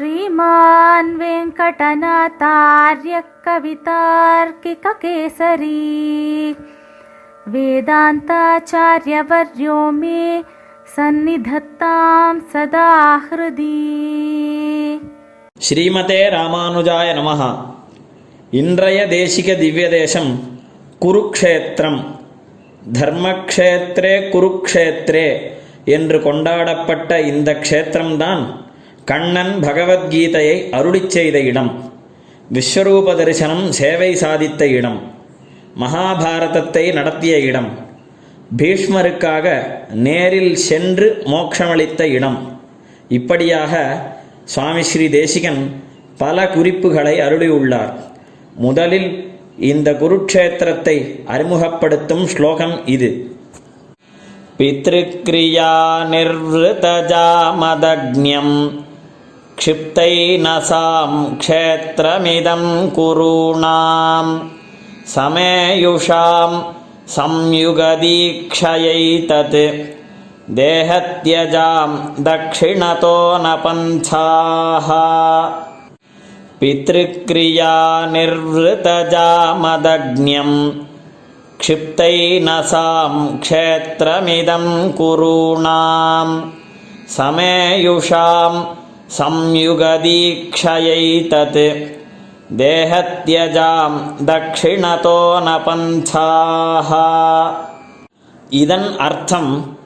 श्रीमान् वेङ्कटनाथार्यः कवितार्किककेसरी वेदान्ताचार्यवर्यो मे सन्निधत्तां सदा हृदि ஸ்ரீமதே ராமானுஜாய நமஹ இன்றைய தேசிக திவ்ய தேசம் குருக்ஷேத்திரம் தர்மக்ஷேத்ரே குருக்ஷேத்ரே என்று கொண்டாடப்பட்ட இந்த க்ஷேத்திரம்தான் கண்ணன் பகவத்கீதையை அருளிச் செய்த இடம். விஸ்வரூப தரிசனம் சேவை சாதித்த இடம். மகாபாரதத்தை நடத்திய இடம். பீஷ்மருக்காக நேரில் சென்று மோட்சமளித்த இடம். இப்படியாக சுவாமி ஸ்ரீ தேசிகன் பல குறிப்புகளை அருளியுள்ளார். முதலில் இந்த குருக்ஷேத்திரத்தை அறிமுகப்படுத்தும் ஸ்லோகம் இது. பித்ருக்ரியா நிர்வதஜாமதக்ஞம். क्षिप्तैनसां क्षेत्रमिदं कुरूणां समेयुषां संयुगदीक्षयैतत् देहत्यजां दक्षिणतो न पन्थाः पितृक्रिया निर्वृतजामदग्न्यं क्षिप्तैनसां क्षेत्रमिदं कुरूणां समेयुषां संयुगदीक्षयैतत् தேகத்யஜாம் தட்சிணதோ ந பந்தாக இதன் அர்த்தம்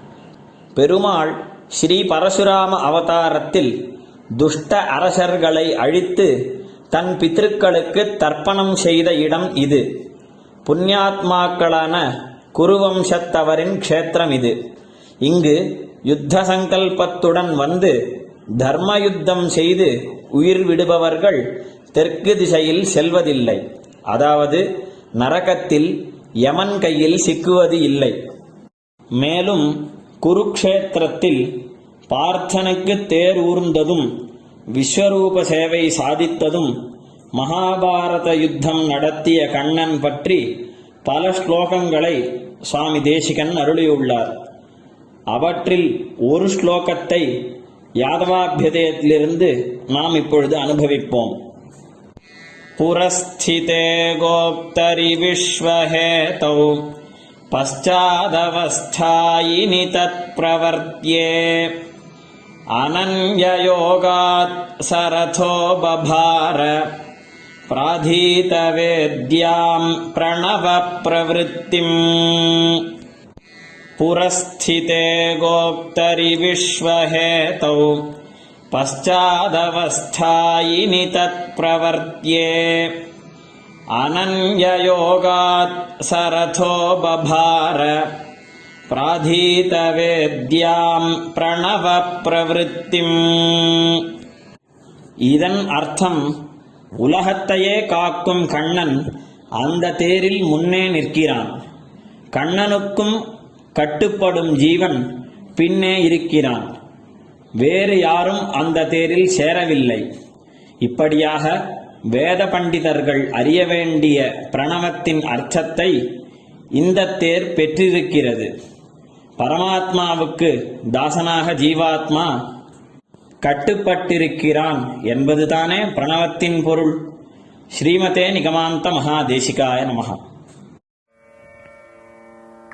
பெருமாள் ஸ்ரீ பரசுராம அவதாரத்தில் துஷ்ட அரசர்களை அழித்து தன் பித்திருக்களுக்கு தர்ப்பணம் செய்த இடம் இது புண்ணியாத்மாக்களான குருவம்சத்தவரின் க்ஷேத்திரம் இது இங்கு யுத்த சங்கல்பத்துடன் வந்து தர்ம யுத்தம் செய்து உயிர் விடுபவர்கள் தெற்கு திசையில் செல்வதில்லை. அதாவது நரகத்தில் யமன் கையில் சிக்குவது இல்லை. மேலும் குருக்ஷேத்திரத்தில் பார்த்தனுக்கு தேர் ஊர்ந்ததும் விஸ்வரூப சேவை சாதித்ததும் மகாபாரத யுத்தம் நடத்திய கண்ணன் பற்றி பல ஸ்லோகங்களை சுவாமி தேசிகன் அருளியுள்ளார். அவற்றில் ஒரு ஸ்லோகத்தை யாதவாபியதயத்திலிருந்து நாம் இப்பொழுது அனுபவிப்போம் पुरस्थिते गोप्तरि विश्वहेतौ पश्चादवस्थायिनि तत्प्रवर्त्ये अनन्ययोगात् सरथो बभार प्राधीतवेद्याम् प्रणवप्रवृत्तिम् पुरस्थिते गोप्तरि विश्वहेतौ पश्चादवस्थायिनि तत्प्रवर्त्ये अनन्ययोगात् सरथो बभार प्राधीतवेद्याम् प्रणवप्रवृत्तिम् இதன் அர்த்தம் உலகத்தையே காக்கும் கண்ணன் அந்த தேரில் முன்னே நிற்கிறான் கண்ணனுக்கும் கட்டுப்படும் ஜீவன் பின்னே இருக்கிறான். வேறு யாரும் அந்த தேரில் சேரவில்லை. இப்படியாக வேத பண்டிதர்கள் அறிய வேண்டிய பிரணவத்தின் அர்த்தத்தை இந்த தேர் பெற்றிருக்கிறது. பரமாத்மாவுக்கு தாசனாக ஜீவாத்மா கட்டுப்பட்டிருக்கிறான் என்பதுதானே பிரணவத்தின் பொருள். ஸ்ரீமதே நிகமாந்த மகாதேசிகாய நமகா